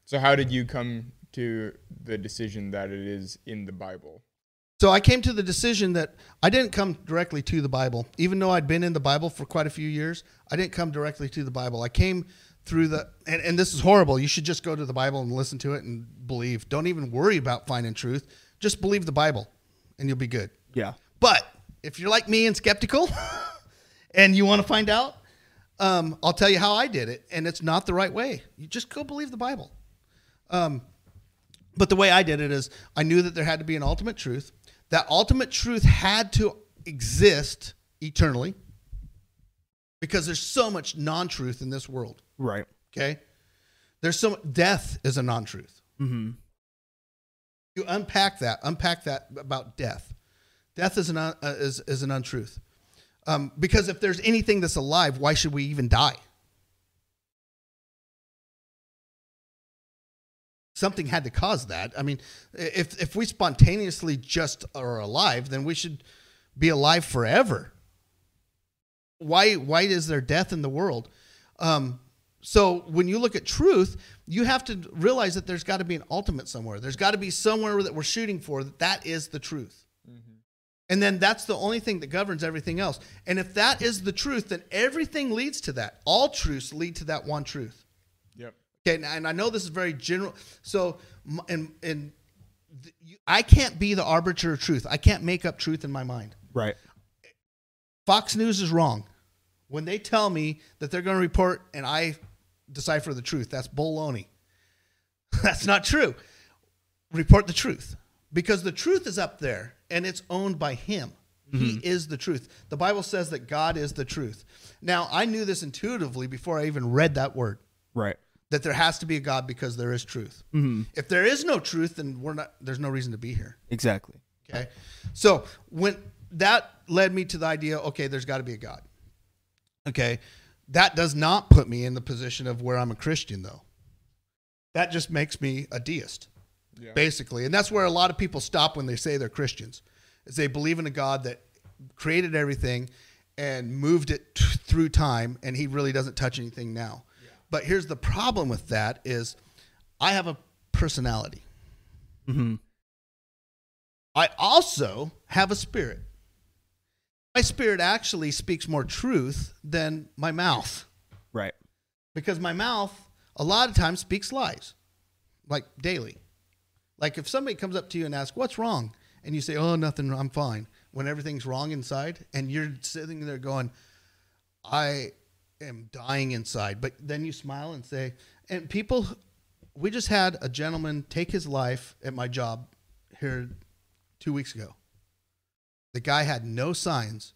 So how did you come to the decision that it is in the Bible? So I came to the decision that I didn't come directly to the Bible, even though I'd been in the Bible for quite a few years. I didn't come directly to the Bible. I came through the, and, and this is horrible. You should just go to the Bible and listen to it and believe. Don't even worry about finding truth. Just believe the Bible, and you'll be good. Yeah. But if you're like me and skeptical, and you want to find out, um, I'll tell you how I did it, and it's not the right way. You just go believe the Bible. Um, but the way I did it is I knew that there had to be an ultimate truth. That ultimate truth had to exist eternally because there's so much non truth in this world. Right. Okay? There's so death is a non truth. Mm-hmm. You unpack that, unpack that about death. Death is an, uh, is, is an untruth. Um, because if there's anything that's alive, why should we even die? Something had to cause that. I mean, if, if we spontaneously just are alive, then we should be alive forever. Why, why is there death in the world? Um, so when you look at truth, you have to realize that there's got to be an ultimate somewhere. There's got to be somewhere that we're shooting for that that is the truth. And then that's the only thing that governs everything else. And if that is the truth, then everything leads to that. All truths lead to that one truth. Okay, and- and I know this is very general. So, and and I can't be the arbiter of truth. I can't make up truth in my mind. Right. Fox News is wrong when they tell me that they're going to report and I decipher the truth. That's baloney. That's not true. Report the truth because the truth is up there and it's owned by Him. He mm-hmm. is the truth. The Bible says that God is the truth. Now, I knew this intuitively before I even read that word Right. That there has to be a God because there is truth. Mm-hmm. If there is no truth, then we're not. There's no reason to be here. Exactly. Okay. So when that led me to the idea, okay, there's got to be a God. Okay. That does not put me in the position of where I'm a Christian, though. That just makes me a deist, Yeah. basically. And that's where a lot of people stop when they say they're Christians, is they believe in a God that created everything and moved it t- through time, and he really doesn't touch anything now. But here's the problem with that is I have a personality. Mm-hmm. I also have a spirit. My spirit actually speaks more truth than my mouth Right. because my mouth a lot of times speaks lies, like daily. Like if somebody comes up to you and asks, What's wrong? And you say, Oh, nothing, I'm fine, when everything's wrong inside, and you're sitting there going, I am dying inside. But then you smile and say, And people, we just had a gentleman take his life at my job here two weeks ago. The guy had no signs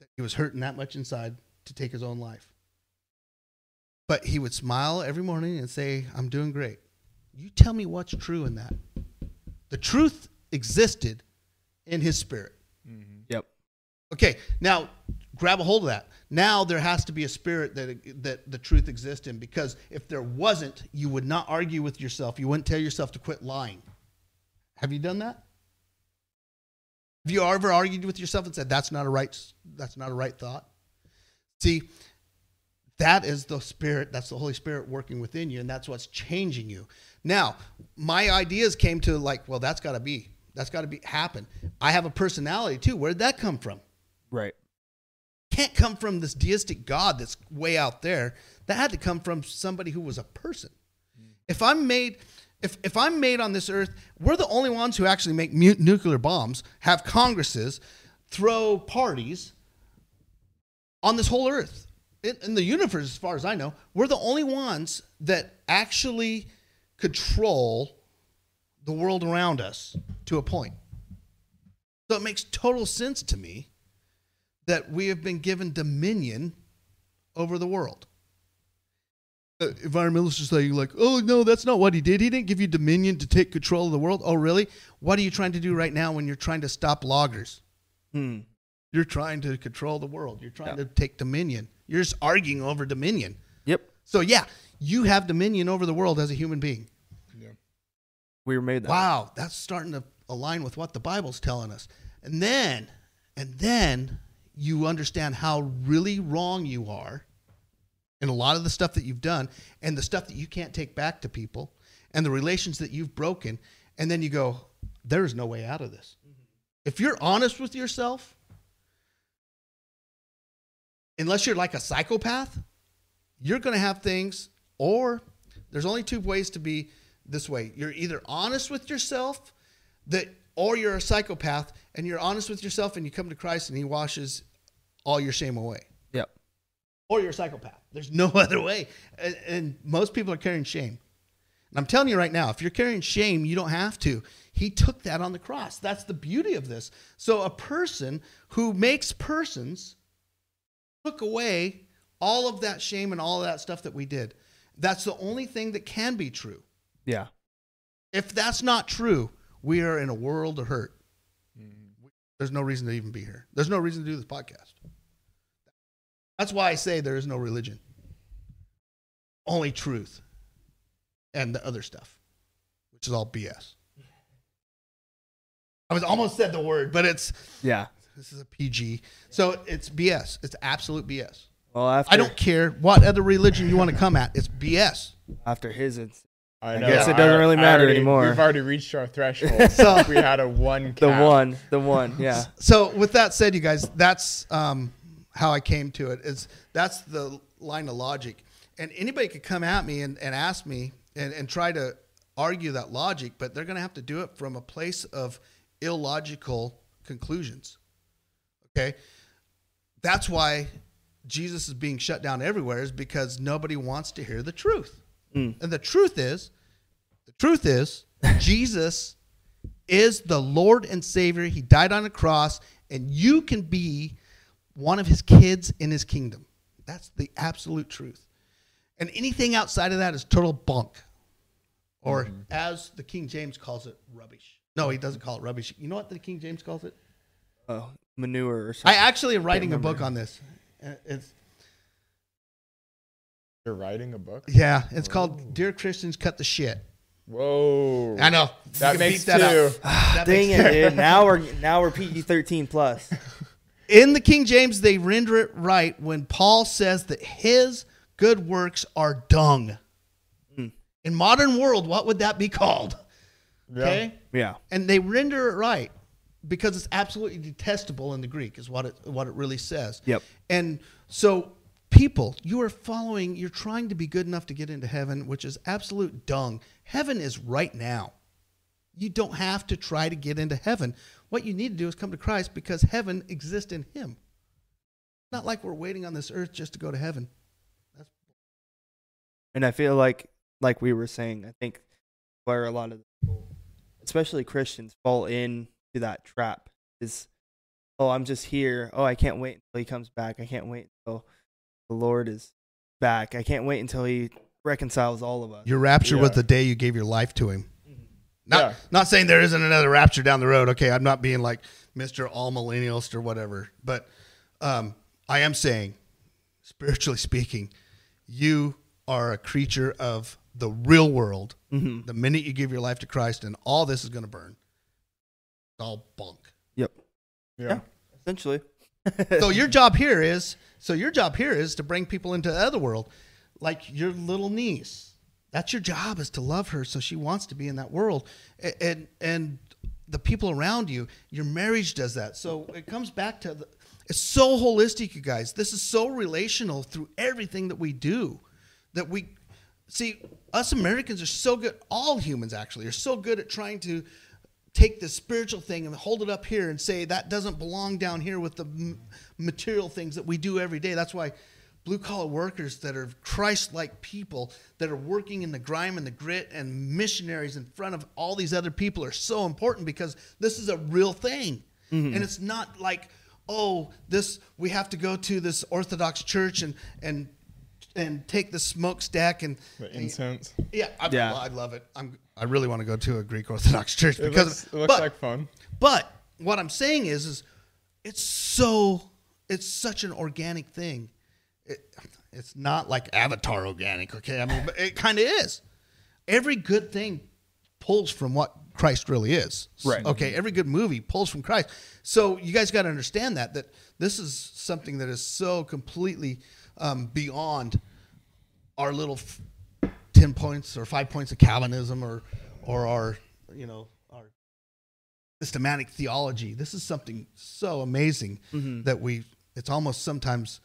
that he was hurting that much inside to take his own life. But he would smile every morning and say, I'm doing great. You tell me what's true in that. The truth existed in his spirit. Mm-hmm. Yep. Okay, now grab a hold of that. Now there has to be a spirit that that the truth exists in because if there wasn't, you would not argue with yourself. You wouldn't tell yourself to quit lying. Have you done that? Have you ever argued with yourself and said that's not a right that's not a right thought? See, that is the spirit, that's the Holy Spirit working within you and that's what's changing you. Now, my ideas came to like, well, that's got to be that's got to be happen. I have a personality too. Where did that come from? Right. Can't come from this deistic God that's way out there. That had to come from somebody who was a person. If I'm made, if, if I'm made on this earth, we're the only ones who actually make mu- nuclear bombs, have congresses, throw parties on this whole earth. In, in the universe, as far as I know, we're the only ones that actually control the world around us to a point. So it makes total sense to me that we have been given dominion over the world. Uh, environmentalists are saying, like, oh, no, that's not what he did. He didn't give you dominion to take control of the world. Oh, really? What are you trying to do right now when you're trying to stop loggers? Hmm. You're trying to control the world. You're trying Yeah. to take dominion. You're just arguing over dominion. Yep. So, yeah, you have dominion over the world as a human being. Yeah. We were made that. Wow, that's starting to align with what the Bible's telling us. And then, and then you understand how really wrong you are and a lot of the stuff that you've done and the stuff that you can't take back to people and the relations that you've broken. And then you go, there is no way out of this. Mm-hmm. If you're honest with yourself, unless you're like a psychopath, you're going to have things, or there's only two ways to be this way. You're either honest with yourself that or you're a psychopath and you're honest with yourself and you come to Christ and he washes all your shame away. Yep. Or you're a psychopath. There's no other way. And, and most people are carrying shame. And I'm telling you right now, if you're carrying shame, you don't have to. He took that on the cross. That's the beauty of this. So a person who makes persons took away all of that shame and all of that stuff that we did. That's the only thing that can be true. Yeah. If that's not true, we are in a world of hurt. There's no reason to even be here. There's no reason to do this podcast. That's why I say there is no religion. Only truth and the other stuff, which is all BS. I was almost said the word, but it's Yeah. this is a PG. So it's BS. It's absolute BS. Well, after I don't care what other religion you want to come at. It's BS. after his it's I, guess it doesn't really matter already- anymore. We've already reached our threshold. So- we had a one. the one, the one. Yeah. So with that said, you guys, that's um, how I came to it. Is that's the line of logic, and anybody could come at me and, and ask me and, and try to argue that logic, but they're going to have to do it from a place of illogical conclusions. Okay, that's why Jesus is being shut down everywhere is because nobody wants to hear the truth, and the truth is, the truth is, Jesus is the Lord and Savior. He died on a cross, and you can be one of his kids in his kingdom. That's the absolute truth. And anything outside of that is total bunk. Or as the King James calls it, rubbish. No, he doesn't call it rubbish. You know what the King James calls it? Oh, manure or something. I something. actually am writing a book on this. Uh, It's You're writing a book. yeah, it's called Dear Christians Cut the Shit. Whoa. I know. That You makes that two. up. That ah, Dang makes it, dude. Now we're now we're PG thirteen plus. In the King James, they render it right when Paul says that his good works are dung. Hmm. In modern world, what would that be called? Yeah. Okay, Yeah. and they render it right because it's absolutely detestable in the Greek, is what it what it really says. Yep. And so, people, you are following. You're trying to be good enough to get into heaven, which is absolute dung. Heaven is right now. You don't have to try to get into heaven. What you need to do is come to Christ because heaven exists in Him. Not like we're waiting on this earth just to go to heaven. And I feel like, like we were saying, I think where a lot of, people, especially Christians, fall into that trap is, oh, I'm just here. Oh, I can't wait until he comes back. I can't wait until the Lord is back. I can't wait until he reconciles all of us. Your rapture was the day you gave your life to Him. Not, Yeah. not saying there isn't another rapture down the road. Okay, I'm not being like Mr. Amillennialist or whatever, but um, I am saying, spiritually speaking, you are a creature of the real world. Mhm. The minute you give your life to Christ, and all this is going to burn. It's all bunk. Yep. Yeah. Essentially. so your job here is so your job here is to bring people into the other world like your little niece. That's your job is to love her so she wants to be in that world. A- and and the people around you your marriage does that. So it comes back to the, it's so holistic you guys. This is so relational through everything that we do that we see us americans are so good all humans actually are so good at trying to take the spiritual thing and hold it up here and say that doesn't belong down here with the material things that we do every day. That's why blue collar workers that are Christ like people that are working in the grime and the grit and missionaries in front of all these other people are so important because this is a real thing. Mm-hmm. And it's not like, oh, this we have to go to this Orthodox church and and and take the smokestack and The incense. yeah, I, Yeah. I love it. I'm I really want to go to a Greek Orthodox church It because looks, it looks but, like fun. but what I'm saying is is it's so it's such an organic thing. It, it's not like Avatar organic, okay? I mean, but it kind of is. Every good thing pulls from what Christ really is. Right. Okay. Every good movie pulls from Christ. So you guys got to understand that that this is something that is so completely um, beyond our little f- ten points or five points of Calvinism or or our you know our systematic theology. This is something so amazing that we. It's almost sometimes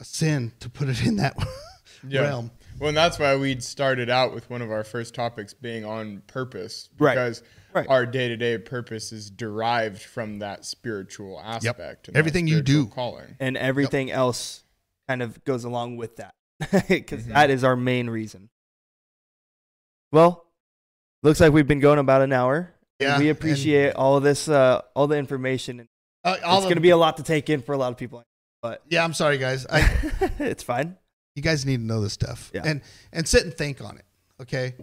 a sin to put it in that Yeah. realm. Well, and that's why we started out with one of our first topics being on purpose, because Right. our day-to-day purpose is derived from that spiritual aspect. and Everything you do. calling. and everything else kind of goes along with that because Mhm. is our main reason. Well, looks like we've been going about an hour. Yeah, we and- appreciate all of this, uh, all the information. Uh, all it's going to be a lot to take in for a lot of people, but Yeah, I'm sorry, guys. I, it's fine. you guys need to know this stuff Yeah. and and sit and think on it. Okay,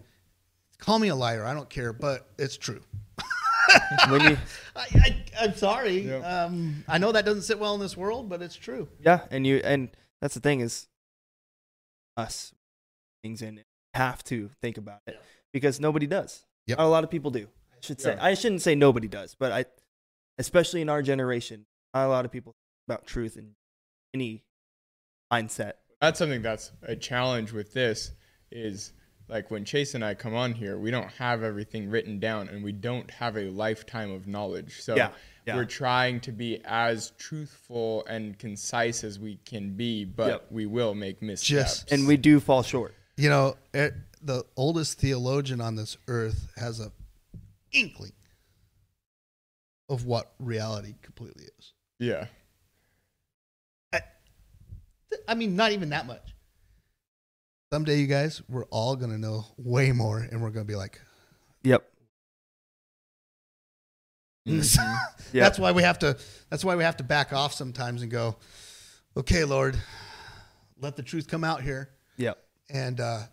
call me a liar. I don't care, but it's true. When you, I, I, I'm sorry. Yep. Um, I know that doesn't sit well in this world, but it's true. yeah, and you, and that's the thing is, us things in have to think about it because nobody does. Yep. A lot of people do. I should say Yeah. I shouldn't say nobody does, but I, especially in our generation, not a lot of people about truth in any mindset. that's something that's a challenge with this is like when Chase and I come on here, we don't have everything written down and we don't have a lifetime of knowledge. So Yeah, yeah. we're trying to be as truthful and concise as we can be, but Yep. we will make missteps. Just- and we do fall short. You know, it, the oldest theologian on this earth has a inkling of what reality completely is. yeah. I mean, not even that much. Someday, you guys, we're all gonna know way more, and we're gonna be like, Yep. Mhm. Yep. That's why we have to. That's why we have to back off sometimes and go, okay, Lord, let the truth come out here, Yep. and uh,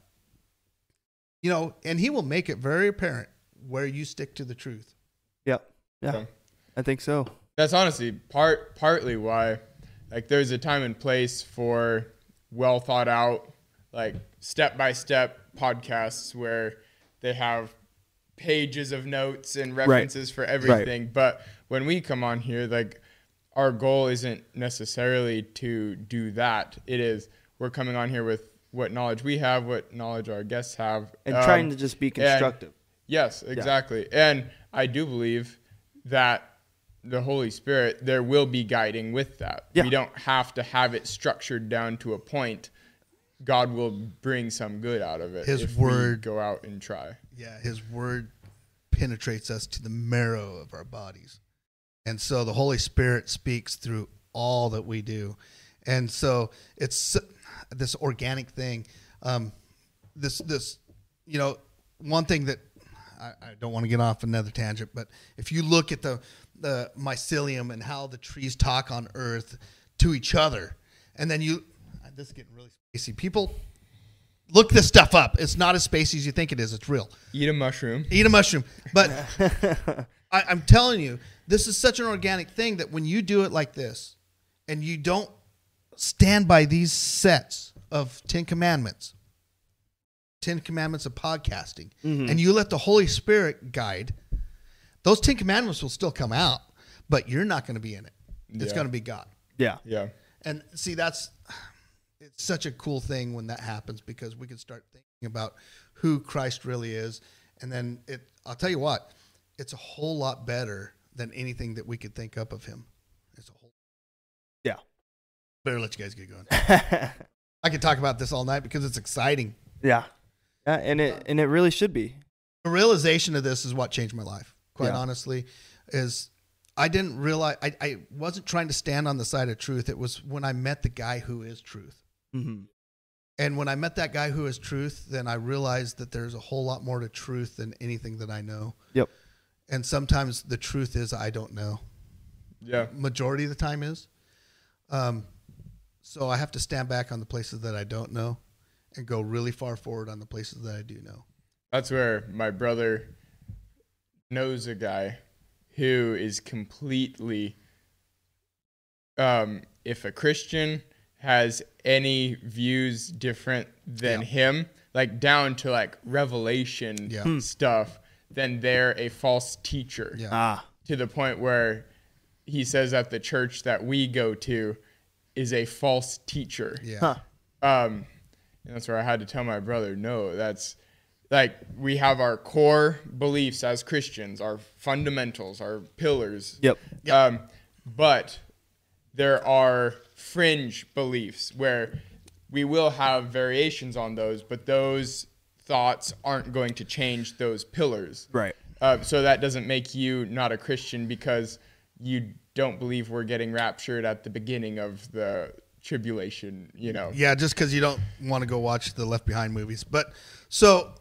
you know, and He will make it very apparent where you stick to the truth. Yep. Yeah. So- I think so. That's honestly part partly why like there's a time and place for well thought out like step by step podcasts where they have pages of notes and references for everything. But when we come on here, like our goal isn't necessarily to do that. It is we're coming on here with what knowledge we have, what knowledge our guests have, And um, trying to just be constructive. Yes, exactly. And I do believe that the Holy Spirit, there will be guiding with that. Yeah. We don't have to have it structured down to a point. God will bring some good out of it. His if we word- go out and try. Yeah, His Word penetrates us to the marrow of our bodies, and so the Holy Spirit speaks through all that we do, and so it's this organic thing. Um, this this you know one thing that I, I don't want to get off another tangent, but if you look at the the mycelium and how the trees talk on Earth to each other, and then you uh, this is getting really spacey. People look this stuff up. It's not as spacey as you think it is. It's real. Eat a mushroom. Eat a mushroom. But I, I'm telling you, this is such an organic thing that when you do it like this, and you don't stand by these sets of Ten Commandments, Ten Commandments of podcasting, mm-hmm. and you let the Holy Spirit guide, those Ten Commandments will still come out, but you're not going to be in it. It's Yeah. going to be God. yeah. Yeah. And see, that's it's such a cool thing when that happens because we can start thinking about who Christ really is, and then it. I'll tell you what, it's a whole lot better than anything that we could think up of him. It's a whole. Yeah. Better let you guys get going. I could talk about this all night because it's exciting. yeah. Yeah. And it and it really should be. The realization of this is what changed my life. Quite Yeah. honestly, is I didn't realize I, I wasn't trying to stand on the side of truth. It was when I met the guy who is truth. hmm And when I met that guy who is truth, then I realized that there's a whole lot more to truth than anything that I know. Yep. And sometimes the truth is I don't know. Yeah. Majority of the time is. Um, so I have to stand back on the places that I don't know and go really far forward on the places that I do know. That's where my brother knows a guy who is completely um if a Christian has any views different than Yeah. him, like down to like revelation Yeah. Hmm. stuff, then they're a false teacher. Yeah. Ah. To the point where he says that the church that we go to is a false teacher. Yeah. Huh. Um, and that's where I had to tell my brother, no, that's like we have our core beliefs as Christians, our fundamentals, our pillars. Yep. Um, but there are fringe beliefs where we will have variations on those, but those thoughts aren't going to change those pillars. Right. Uh, so that doesn't make you not a Christian because you don't believe we're getting raptured at the beginning of the tribulation, you know. Yeah, just because you don't want to go watch the Left Behind movies. But so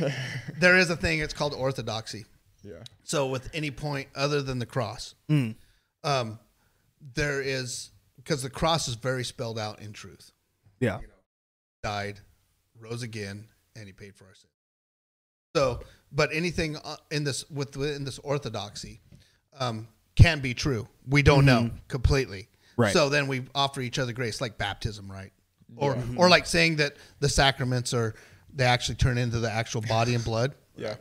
there is a thing. It's called orthodoxy. Yeah. So with any point other than the cross, Mm. um, there is because the cross is very spelled out in truth. Yeah. Died, rose again, and he paid for our sins. So, but anything uh, in this with within this orthodoxy um, can be true. We don't know completely. Right. So then we offer each other grace, like baptism, right? Or or like saying that the sacraments are they actually turn into the actual body and blood. Yeah.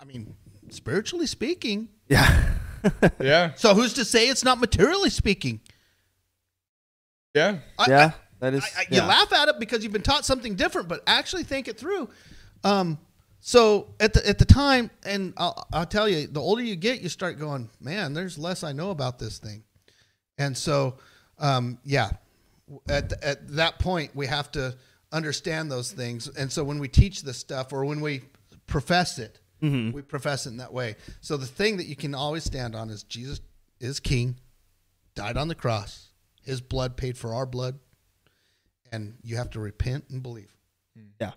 I mean, spiritually speaking. Yeah. Yeah. So who's to say it's not materially speaking? Yeah. I, yeah. That is. I, I, yeah. You laugh at it because you've been taught something different, but actually think it through. Um, so at the at the time, and I'll, I'll tell you, the older you get, you start going, man, there's less I know about this thing, and so um, yeah, at at that point, we have to understand those things, and so when we teach this stuff or when we profess it, mm-hmm. we profess it in that way. So the thing that you can always stand on is Jesus is King, died on the cross, His blood paid for our blood and you have to repent and believe. Mm. Yeah.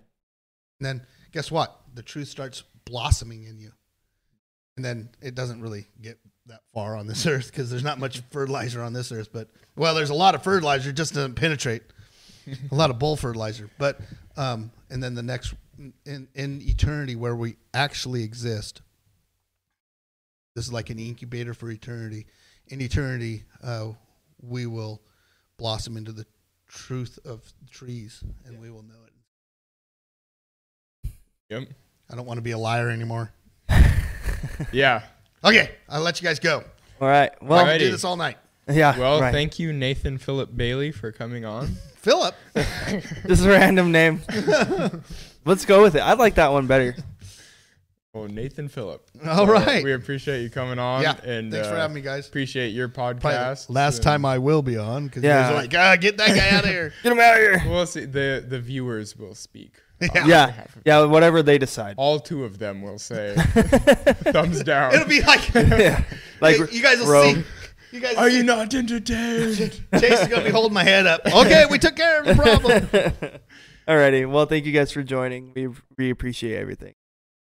And then guess what? The truth starts blossoming in you. And then it doesn't really get that far on this earth because there's not much fertilizer on this earth. But well, there's a lot of fertilizer, just doesn't penetrate. a lot of bull fertilizer. But um, and then the next in in eternity where we actually exist. This is like an incubator for eternity. In eternity, uh, we will blossom into the truth of trees, and we will know it. Yep. I don't want to be a liar anymore. Yeah. Okay, I'll let you guys go. All right. I Well. can do this all night. Yeah. Well, right. thank you, Nathan Philip Bailey, for coming on. Philip, Just a random name. Let's go with it. I like that one better. Well, Nathan Phillip. All right. We appreciate you coming on. yeah. And thanks for uh, having me, guys. Appreciate your podcast. last and time I will be on because Yeah. yeah. like, ah, get that guy out of here. Get him out of here. We'll see. The the viewers will speak. Yeah. Yeah. Yeah. Whatever they decide. All two of them will say thumbs down. It'll be like, yeah. Like you guys will Rome. see. You guys Are will you see. not entertained? Chase is gonna be holding my head up. Okay, we took care of the problem. Alrighty. Well, thank you guys for joining. We we appreciate everything.